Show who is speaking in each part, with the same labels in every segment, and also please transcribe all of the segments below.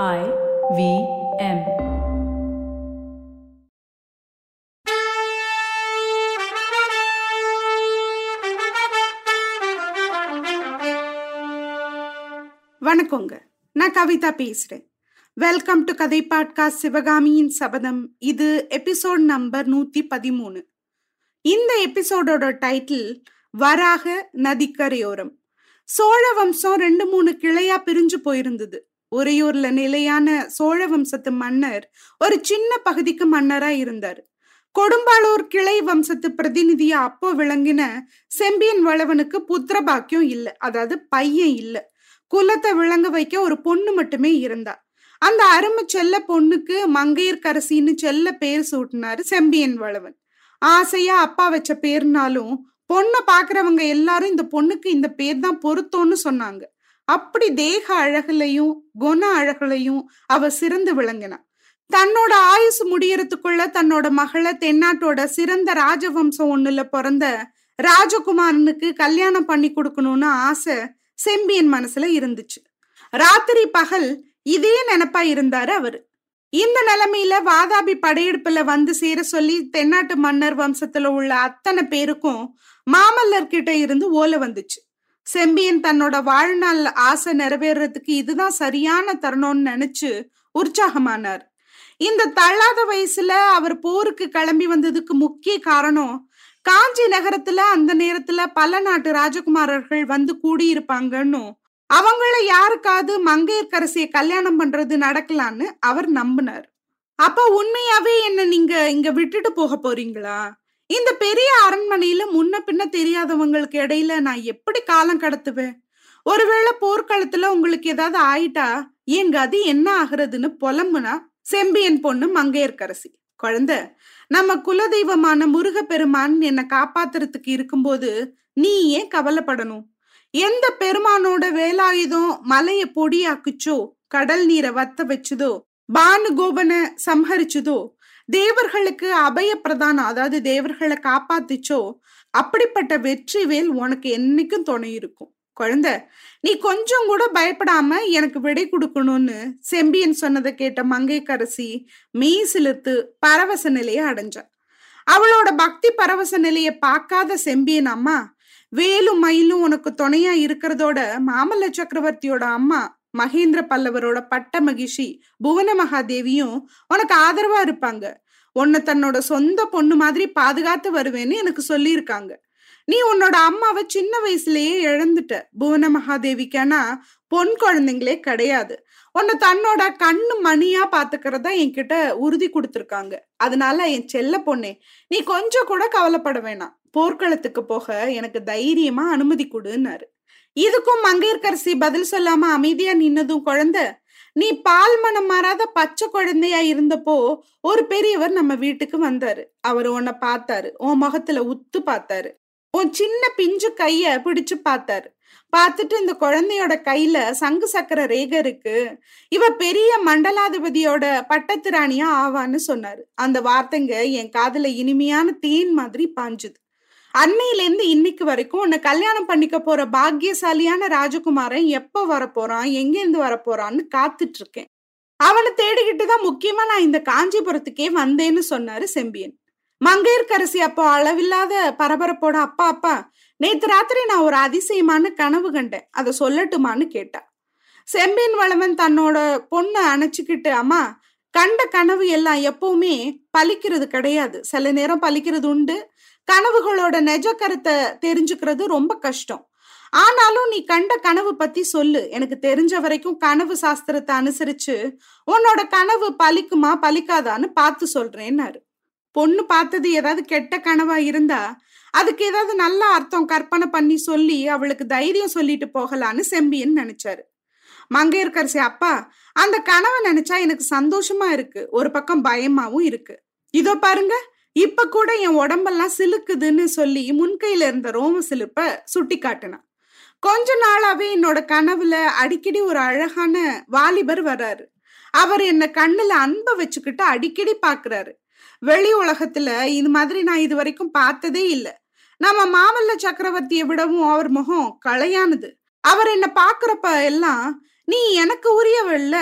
Speaker 1: I V M.
Speaker 2: வணக்கங்க. நான் கவிதா பேசுறேன். வெல்கம் டு கதை பாட்காஸ்ட் சிவகாமியின் சபதம். இது எபிசோட் நம்பர் நூத்தி பதிமூணு. இந்த எபிசோடோட டைட்டில் வராக நதிக்கரையோரம். சோழ வம்சம் ரெண்டு மூணு கிளையா பிரிஞ்சு போயிருந்தது. உறையூர்ல நிலையான சோழ வம்சத்து மன்னர் ஒரு சின்ன பகுதிக்கு மன்னரா இருந்தார். கொடும்பாளூர் கிளை வம்சத்து பிரதிநிதியா அப்போ விளங்கின செம்பியன் வளவனுக்கு புத்திர பாக்கியம் இல்லை அதாவது பையன் இல்லை. குலத்தை விளங்க வைக்க ஒரு பொண்ணு மட்டுமே இருந்தா. அந்த அருமை செல்ல பொண்ணுக்கு மங்கையர்கரசின்னு செல்ல பேர் சூட்டினாரு செம்பியன் வளவன். ஆசையா அப்பா வச்ச பேர்னாலும் பொண்ணை பாக்குறவங்க எல்லாரும் இந்த பொண்ணுக்கு இந்த பேர் தான் பொருத்தோன்னு சொன்னாங்க. அப்படி தேக அழகுலையும் குண அழகுலையும் அவ சிறந்து விளங்கினா. தன்னோட ஆயுசு முடியறதுக்குள்ள தன்னோட மகளை தென்னாட்டோட சிறந்த ராஜவம்சம் ஒண்ணுல பிறந்த ராஜகுமாரனுக்கு கல்யாணம் பண்ணி கொடுக்கணும்னு ஆசை செம்பியன் மனசுல இருந்துச்சு. ராத்திரி பகல் இதே நினப்பா இருந்தாரு அவரு. இந்த நிலைமையில வாதாபி படையெடுப்புல வந்து சேர சொல்லி தென்னாட்டு மன்னர் வம்சத்துல உள்ள அத்தனை பேருக்கும் மாமல்லர் கிட்ட இருந்து ஓலை வந்துச்சு. செம்பியன் தன்னோட வாழ்நாள் ஆசை நிறைவேறதுக்கு இதுதான் சரியான தருணம்னு நினைச்சு உற்சாகமானார். இந்த தள்ளாத வயசுல அவர் போருக்கு கிளம்பி வந்ததுக்கு முக்கிய காரணம் காஞ்சி நகரத்துல அந்த நேரத்துல பல நாட்டு ராஜகுமாரர்கள் வந்து கூடியிருப்பாங்கன்னு அவங்கள யாருக்காவது மங்கையர்கரசிய கல்யாணம் பண்றது நடக்கலான்னு அவர் நம்பினார். அப்ப உண்மையாவே என்ன நீங்க இங்க விட்டுட்டு போக போறீங்களா? இந்த பெரிய அரண்மனையில முன்ன பின்ன தெரியாதவங்களுக்கு இடையில நான் எப்படி காலம் கடத்துவேன்? ஒருவேளை போர்க்களத்துல உங்களுக்கு ஏதாவது ஆயிட்டா என் கதி என்ன ஆகுறதுன்னு புலம்புனா செம்பியன் பொண்ணு மங்கையர்க்கரசி. குழந்தை நம்ம குலதெய்வமான முருகப்பெருமான் என்னை காப்பாத்துறதுக்கு இருக்கும்போது நீ ஏன் கவலைப்படணும்? எந்த பெருமானோட வேலாயுதம் மலைய பொடியாக்குச்சோ கடல் நீரை வத்த வச்சுதோ பானு கோபனை சம்ஹரிச்சுதோ தேவர்களுக்கு அபய பிரதானம் அதாவது தேவர்களை காப்பாத்திச்சோ அப்படிப்பட்ட வெற்றி வேல் உனக்கு என்னைக்கும் துணை இருக்கும். குழந்தை நீ கொஞ்சம் கூட பயப்படாம எனக்கு விடை கொடுக்கணும்னு செம்பியன் சொன்னதை கேட்ட மங்கைக்கரசி மெய் சிலிர்த்து பரவச நிலையை அடைஞ்சா அவளோட பக்தி பரவச நிலையை பார்க்காத செம்பியன் அம்மா வேலும் மயிலும் உனக்கு துணையா இருக்கிறதோட மாமல்ல சக்கரவர்த்தியோட அம்மா மகேந்திர பல்லவரோட பட்ட மகிஷி புவன மகாதேவியும் உனக்கு ஆதரவா இருப்பாங்க. உன்னை தன்னோட சொந்த பொண்ணு மாதிரி பாதுகாத்து வருவேன்னு எனக்கு சொல்லியிருக்காங்க. நீ உன்னோட அம்மாவை சின்ன வயசுலயே இழந்துட்ட புவன மகாதேவிக்கானா பொன் குழந்தைங்களே கிடையாது. உன்னை தன்னோட கண்ணு மணியா பாத்துக்கிறதா என்கிட்ட உறுதி கொடுத்துருக்காங்க. அதனால என் செல்ல பொண்ணே நீ கொஞ்சம் கூட கவலைப்பட வேணாம். போர்க்களத்துக்கு போக எனக்கு தைரியமா அனுமதி கொடுன்னாரு. இதுக்கும் மங்கையர்கரசி பதில் சொல்லாம அமைதியா நின்னதும் குழந்தை. நீ பால் மனம் மாறாத பச்சை குழந்தையா இருந்தப்போ ஒரு பெரியவர் நம்ம வீட்டுக்கு வந்தாரு. அவர் உன்னை பார்த்தாரு. உன் முகத்துல உத்து பார்த்தாரு. உன் சின்ன பிஞ்சு கைய பிடிச்சு பார்த்தாரு. பார்த்துட்டு இந்த குழந்தையோட கையில சங்கு சக்கர ரேக இருக்கு. இவ பெரிய மண்டலாதிபதியோட பட்டத்திராணியா ஆவான்னு சொன்னாரு. அந்த வார்த்தைங்க என் காதுல இனிமையான தேன் மாதிரி பாஞ்சுது. அன்னையிலேருந்து இன்னைக்கு வரைக்கும் உன்னை கல்யாணம் பண்ணிக்க போற பாக்கியசாலியான ராஜகுமாரன் எப்ப வரப்போறான் எங்கேருந்து வரப்போறான்னு காத்துட்டு இருக்கேன் அவனை தேடிக்கிட்டு தான் முக்கியமா நான் இந்த காஞ்சிபுரத்துக்கே வந்தேன்னு சொன்னாரு செம்பியன். மங்கையர்கரசி அப்போ அளவில்லாத பரபரப்போட அப்பா அப்பா நேத்து ராத்திரி நான் ஒரு அதிசயமான கனவு கண்டேன். அதை சொல்லட்டுமான்னு கேட்டா. செம்பியன் வளவன் தன்னோட பொண்ணை அணைச்சிக்கிட்டு அம்மா கண்ட கனவு எல்லாம் எப்பவுமே பலிக்கிறது கிடையாது. சில நேரம் பலிக்கிறது உண்டு கனவுகளோட நெஜ கருத்தை தெரிஞ்சுக்கிறது ரொம்ப கஷ்டம். ஆனாலும் நீ கண்ட கனவு பத்தி சொல்லு. எனக்கு தெரிஞ்ச வரைக்கும் கனவு சாஸ்திரத்தை அனுசரிச்சு உன்னோட கனவு பலிக்குமா பலிக்காதான்னு பார்த்து சொல்றேன்னாரு. பொண்ணு பார்த்தது ஏதாவது கெட்ட கனவா இருந்தா அதுக்கு ஏதாவது நல்ல அர்த்தம் கற்பனை பண்ணி சொல்லி அவளுக்கு தைரியம் சொல்லிட்டு போகலான்னு செம்பியன் நினைச்சாரு. மங்கையர்கரசி அப்பா அந்த கனவை நினைச்சா எனக்கு சந்தோஷமா இருக்கு. ஒரு பக்கம் பயமாவும் இருக்கு. இதோ பாருங்க இப்ப கூட என் உடம்பெல்லாம் சிலுக்குதுன்னு சொல்லி முன்கையில இருந்த ரோம சிலுப்ப சுட்டி காட்டினான். கொஞ்ச நாளாவே என்னோட கனவுல அடிக்கடி ஒரு அழகான வாலிபர் வர்றாரு. அவர் என்ன கண்ணுல அன்ப வச்சுக்கிட்டு அடிக்கடி பாக்குறாரு. வெளி உலகத்துல இது மாதிரி நான் இது வரைக்கும் பார்த்ததே இல்லை. நம்ம மாமல்ல சக்கரவர்த்தியை விடவும் அவர் முகம் களையானது. அவர் என்ன பாக்குறப்ப எல்லாம் நீ எனக்கு உரியவள்ல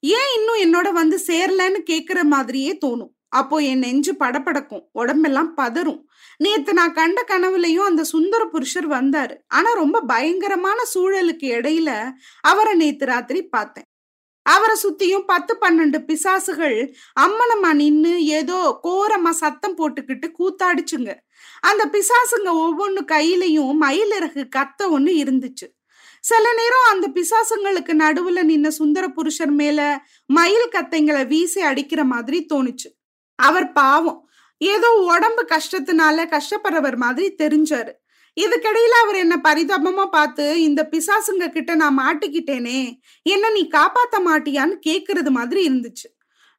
Speaker 2: ஏன் இன்னும் என்னோட வந்து சேரலன்னு கேக்குற மாதிரியே தோணும். அப்போ என் நெஞ்சு படபடக்கும் உடம்பெல்லாம் பதறும். நேத்து நான் கண்ட கனவுலையும் அந்த சுந்தர புருஷர் வந்தாரு. ஆனா ரொம்ப பயங்கரமான சூழலுக்கு இடையில அவரை நேத்து ராத்திரி பார்த்தேன். அவரை சுத்தியும் பத்து பன்னெண்டு பிசாசுகள் அம்மனம்மா நின்னு ஏதோ கோரமா சத்தம் போட்டுக்கிட்டு கூத்தாடிச்சுங்க. அந்த பிசாசுங்க ஒவ்வொன்னு கையிலையும் மயிலிறகு கத்த ஒண்ணு இருந்துச்சு. சில நேரம் அந்த பிசாசுங்களுக்கு நடுவுல நின்ன சுந்தர புருஷர் மேல மயில் கத்தைங்களை வீசி அடிக்கிற மாதிரி தோணுச்சு. அவர் பாவம். ஏதோ உடம்பு கஷ்டத்தினால கஷ்டப்படுறவர் மாதிரி தெரிஞ்சாரு. இதுக்கிடையில அவர் என்ன பரிதாபமா பார்த்து இந்த பிசாசுங்க கிட்ட நான் மாட்டிக்கிட்டேனே என்ன நீ காப்பாத்த மாட்டியான்னு கேக்குறது மாதிரி இருந்துச்சு.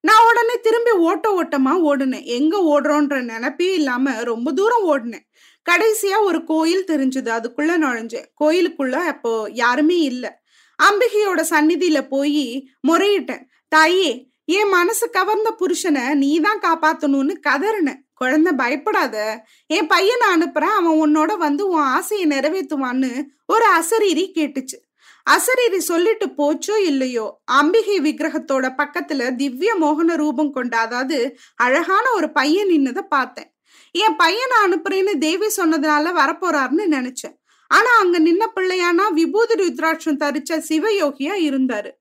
Speaker 2: நான் உடனே திரும்பி ஓட்ட ஓட்டமா ஓடுனேன். எங்க ஓடுறோன்ற நினைப்பே இல்லாம ரொம்ப தூரம் ஓடினேன். கடைசியா ஒரு கோயில் தெரிஞ்சது அதுக்குள்ள நுழைஞ்சேன். கோயிலுக்குள்ள அப்போ யாருமே இல்லை. அம்பிகையோட சந்நிதியில போய் முறையிட்டேன். தாயே என் மனசு கவர்ந்த புருஷனை நீ தான் காப்பாத்தணும்னு கதறின. குழந்தை பயப்படாத. என் பையனை அனுப்புறேன். அவன் உன்னோட வந்து உன் ஆசையை நிறைவேற்றுவான்னு ஒரு அசரீரி கேட்டுச்சு. அசரீரி சொல்லிட்டு போச்சோ இல்லையோ? அம்பிகை விக்கிரகத்தோட பக்கத்துல திவ்ய மோகன ரூபம் கொண்ட அதாவது அழகான ஒரு பையன் நின்னதை பார்த்தேன். என் பையனை அனுப்புறேன்னு தேவி சொன்னதுனால வரப்போறாருன்னு நினைச்சேன். ஆனா அங்க நின்ன பிள்ளையானா விபூதி ருத்ராட்சம் தரிச்ச சிவயோகியா இருந்தாரு.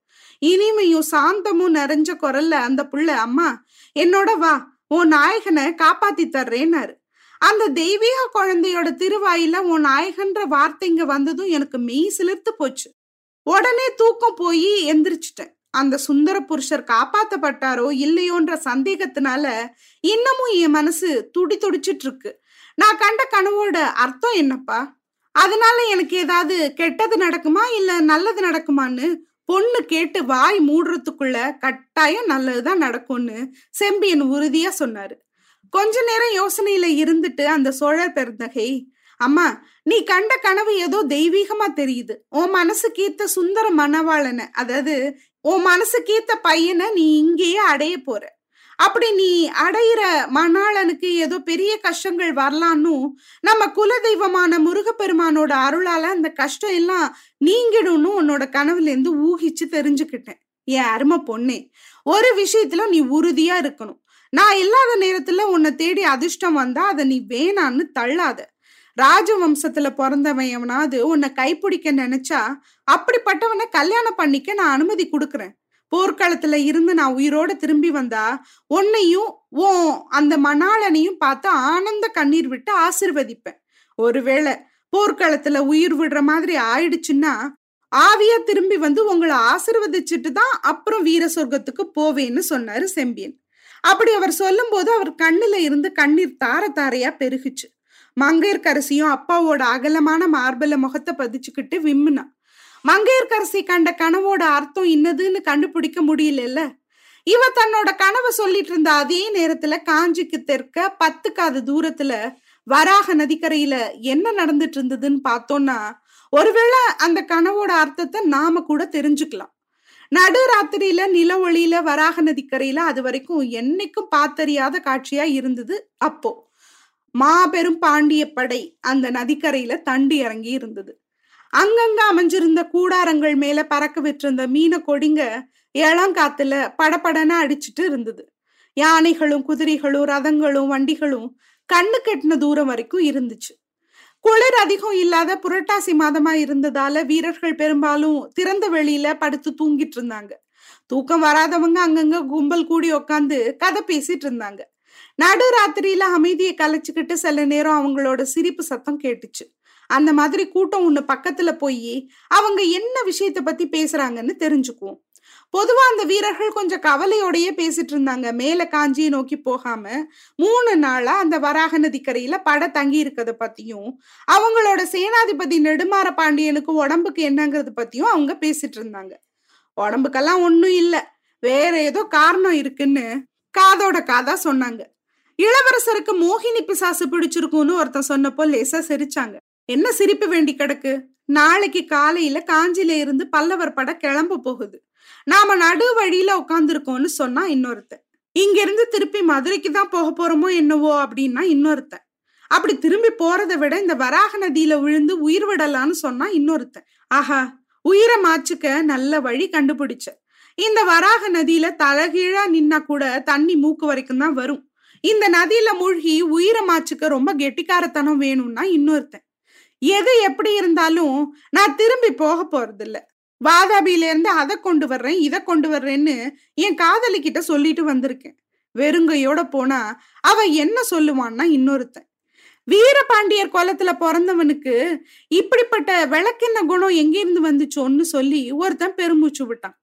Speaker 2: இனிமையும் சாந்தமும் நிறைஞ்ச குரல்ல அந்த புள்ள அம்மா என்னோட வா உன் நாயகனை காப்பாத்தி தர்றேன்னாரு. அந்த தெய்வீக குழந்தையோட திருவாயில உன் நாயகன்ற வார்த்தைங்க வந்ததும் எனக்கு மெய் சிலிர்த்து போச்சு. உடனே தூக்கம் போய் எந்திரிச்சிட்டேன். அந்த சுந்தர புருஷர் காப்பாத்தப்பட்டாரோ இல்லையோன்ற சந்தேகத்தினால இன்னமும் என் மனசு துடி துடிச்சிட்டு இருக்கு நான் கண்ட கனவோட அர்த்தம் என்னப்பா? அதனால எனக்கு ஏதாவது கெட்டது நடக்குமா? இல்ல நல்லது நடக்குமான்னு பொண்ணு கேட்டு வாய் மூடுறதுக்குள்ள கட்டாயம் நல்லதுதான் நடக்கும்னு செம்பியன் உறுதியா சொன்னாரு. கொஞ்ச நேரம் யோசனையில இருந்துட்டு அந்த சோழர் பெருந்தகை அம்மா நீ கண்ட கனவு ஏதோ தெய்வீகமா தெரியுது. உன் மனசு கீத்த சுந்தர மணவாளனை அதாவது உன் மனசு கீத்த பையனை நீ இங்கேயே அடைய போற. அப்படி நீ அடையிற மணாளனுக்கு ஏதோ பெரிய கஷ்டங்கள் வரலான்னு நம்ம குல தெய்வமான முருகப்பெருமானோட அருளால அந்த கஷ்டம் எல்லாம் நீங்கிடும்னு உன்னோட கனவுல இருந்து ஊகிச்சு தெரிஞ்சுக்கிட்டேன். என் அருமை பொண்ணே ஒரு விஷயத்துல நீ உறுதியா இருக்கணும். நான் இல்லாத நேரத்துல உன்னை தேடி அதிர்ஷ்டம் வந்தா அதை நீ வேணான்னு தள்ளாத. ராஜவம்சத்துல பிறந்தவன் எவனாவது உன்னை கைப்பிடிக்க நினைச்சா அப்படிப்பட்டவனை கல்யாணம் பண்ணிக்க நான் அனுமதி கொடுக்குறேன். போர்க்களத்துல இருந்து நான் உயிரோட திரும்பி வந்தா உன்னையும் ஓ அந்த மணாளனையும் பார்த்து ஆனந்த கண்ணீர் விட்டு ஆசிர்வதிப்பேன். ஒருவேளை போர்க்களத்துல உயிர் விடுற மாதிரி ஆயிடுச்சுன்னா ஆவியா திரும்பி வந்து உங்களை ஆசிர்வதிச்சுட்டு தான் அப்புறம் வீர சொர்க்கத்துக்கு போவேன்னு சொன்னாரு செம்பியன். அப்படி அவர் சொல்லும் போது அவர் கண்ணுல இருந்து கண்ணீர் தார தாரையா பெருகுச்சு. மங்கையர்கரசியும் அப்பாவோட அகலமான மார்பல முகத்தை பதிச்சுக்கிட்டு விம்முனா மங்கையர்கரசி கண்ட கனவோட அர்த்தம் இன்னதுன்னு கண்டுபிடிக்க முடியலல்ல. இவ தன்னோட கனவை சொல்லிட்டு இருந்த அதே நேரத்துல காஞ்சிக்கு தெற்க பத்து காது தூரத்துல வராக நதிக்கரையில என்ன நடந்துட்டு இருந்ததுன்னு பார்த்தோம்னா ஒருவேளை அந்த கனவோட அர்த்தத்தை நாம கூட தெரிஞ்சுக்கலாம். நடு ராத்திரியில நில ஒளியில வராக நதிக்கரையில அது வரைக்கும் என்னைக்கும் பார்த்தறியாத காட்சியா இருந்தது அப்போ. மாபெரும் பாண்டிய படை அந்த நதிக்கரையில தண்டு இறங்கி இருந்தது. அங்கங்க அமைஞ்சிருந்த கூடாரங்கள் மேல பறக்க விட்டிருந்த மீன கொடிங்க இளங்காத்துல படபடன அடிச்சிட்டு இருந்தது. யானைகளும் குதிரைகளும் ரதங்களும் வண்டிகளும் கண்ணு கெட்டின தூரம் வரைக்கும் இருந்துச்சு. குளிர் அதிகம் இல்லாத புரட்டாசி மாதமா இருந்ததால வீரர்கள் பெரும்பாலும் திறந்த வெளியில படுத்து தூங்கிட்டு இருந்தாங்க. தூக்கம் வராதவங்க அங்கங்க கும்பல் கூடி உக்காந்து கதை பேசிட்டு இருந்தாங்க. நடு ராத்திரியில அமைதியை கலைச்சுக்கிட்டு சில நேரம் அவங்களோட சிரிப்பு சத்தம் கேட்டுச்சு. அந்த மாதிரி கூட்டம் ஒன்று பக்கத்துல போய் அவங்க என்ன விஷயத்தை பத்தி பேசுறாங்கன்னு தெரிஞ்சுக்குவோம். பொதுவா அந்த வீரர்கள் கொஞ்சம் கவலையோடயே பேசிட்டு இருந்தாங்க. மேல காஞ்சியை நோக்கி போகாம மூணு நாளா அந்த வராக நதிக்கரையில பட தங்கி இருக்கிறத பத்தியும் அவங்களோட சேனாதிபதி நெடுமாற பாண்டியனுக்கு உடம்புக்கு என்னங்கிறத பத்தியும் அவங்க பேசிட்டு இருந்தாங்க. உடம்புக்கெல்லாம் ஒன்றும் இல்லை. வேற ஏதோ காரணம் இருக்குன்னு காதோட காதா சொன்னாங்க. இளவரசருக்கு மோகினி பிசாசு பிடிச்சிருக்கும்னு ஒருத்தன் சொன்னப்போ லேசா சிரிச்சாங்க. என்ன சிரிப்பு வேண்டி கிடக்கு? நாளைக்கு காலையில காஞ்சில இருந்து பல்லவர் பட கிளம்ப போகுது. நாம நடு வழியில உட்காந்துருக்கோம்னு சொன்னா இன்னொருத்தன். இங்க இருந்து திருப்பி மதுரைக்கு தான் போக போறோமோ என்னவோ அப்படின்னா இன்னொருத்தன். அப்படி திரும்பி போறதை விட இந்த வராக நதியில விழுந்து உயிர் விடலான்னு சொன்னா இன்னொருத்தன். ஆஹா உயிரை மாச்சுக்க நல்ல வழி கண்டுபிடிச்ச. இந்த வராக நதியில தலகீழா நின்னா கூட தண்ணி மூக்கு வரைக்கும் தான் வரும். இந்த நதியில மூழ்கி உயிரை மாச்சுக்க ரொம்ப கெட்டிக்காரத்தனம் வேணும்னா இன்னொருத்தன். எது எப்படி இருந்தாலும் நான் திரும்பி போக போறதில்ல. வாதாபியில இருந்து அதை கொண்டு வர்றேன் இதை கொண்டு வர்றேன்னு என் காதலி கிட்ட சொல்லிட்டு வந்திருக்கேன். வெறுங்கையோட போனா அவ என்ன சொல்லுவான்னா இன்னொருத்தன். வீரபாண்டியர் குளத்துல பிறந்தவனுக்கு இப்படிப்பட்ட விளக்கென்ன குணம் எங்கிருந்து வந்துச்சோன்னு சொல்லி ஒருத்தன் பெருமூச்சு விட்டான்.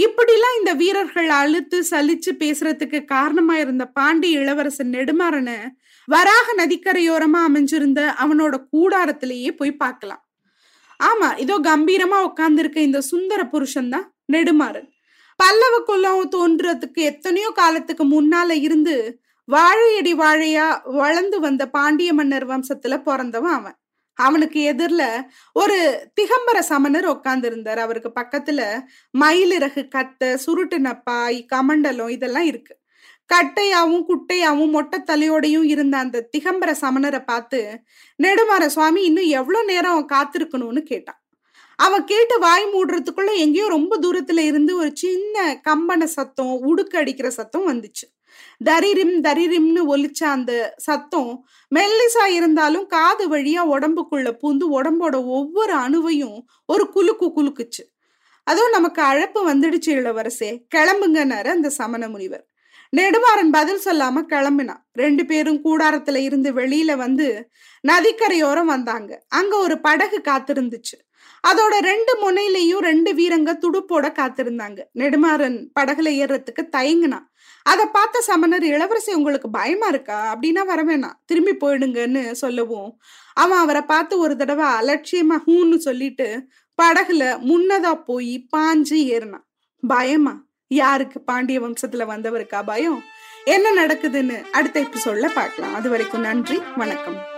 Speaker 2: இப்படிலாம் இந்த வீரர்கள் அழுத்து சலிச்சு பேசுறதுக்கு காரணமா இருந்த பாண்டி இளவரசன் நெடுமாறனை வராக நதிக்கரையோரமா அமைஞ்சிருந்த அவனோட கூடாரத்திலேயே போய் பார்க்கலாம். ஆமா இதோ கம்பீரமா உட்கார்ந்துருக்க இந்த சுந்தர புருஷன் தான் நெடுமாறன். பல்லவ குலம் தோன்றதுக்கு எத்தனையோ காலத்துக்கு முன்னால இருந்து வாழையடி வாழையா வளர்ந்து வந்த பாண்டிய மன்னர் வம்சத்துல பிறந்தவன் அவன். அவனுக்கு எதிரில் ஒரு திகம்பர சமணர் உட்காந்துருந்தார் அவருக்கு பக்கத்துல மயிலிறகு கத்தை சுருட்டு நப்பாய் கமண்டலம் இதெல்லாம் இருக்கு. கட்டையாவும் குட்டையாவும் மொட்டை தலையோடையும் இருந்த அந்த திகம்பர சமணரை பார்த்து நெடுமாற சுவாமி இன்னும் எவ்வளவு நேரம் காத்திருக்கணும்னு கேட்டான் அவன் கேட்டு வாய் மூடுறதுக்குள்ள எங்கேயோ ரொம்ப தூரத்துல இருந்து ஒரு சின்ன கம்பன சத்தம் உடுக்கு அடிக்கிற சத்தம் வந்துச்சு. தரிரிம் தரிரிம்னு ஒலிச்ச அந்த சத்தம் மெல்லிசா இருந்தாலும் காது வழியா உடம்புக்குள்ள பூந்து உடம்போட ஒவ்வொரு அணுவையும் ஒரு குலுக்கு குலுக்குச்சு. அதுவும் நமக்கு அழப்பு வந்துடுச்சு இளவரசே. கிளம்புங்கன்னாரு அந்த சமண முனிவர். நெடுமாறன் பதில் சொல்லாம கிளம்பினான் ரெண்டு பேரும் கூடாரத்துல இருந்து வெளியில வந்து நதிக்கரையோரம் வந்தாங்க. அங்க ஒரு படகு காத்திருந்துச்சு. அதோட ரெண்டு முனையிலையும் ரெண்டு வீரங்க துடுப்போட காத்திருந்தாங்க. நெடுமாறன் படகுல ஏறுறதுக்கு தயங்குனான் அதை பார்த்த சமணர் இளவரசி உங்களுக்கு பயமா இருக்கா? அப்படின்னா வரவேணாம் திரும்பி போயிடுங்கன்னு சொல்லவும். அவன் அவரை பார்த்து ஒரு தடவை அலட்சியமா ஹூன்னு சொல்லிட்டு படகுல முன்னதா போய் பாஞ்சு ஏறினான் பயமா? யாருக்கு பாண்டிய வம்சத்துல வந்தவருக்கா பயம்? என்ன நடக்குதுன்னு அடுத்த எபிசோட்ல பார்க்கலாம். அது வரைக்கும் நன்றி வணக்கம்.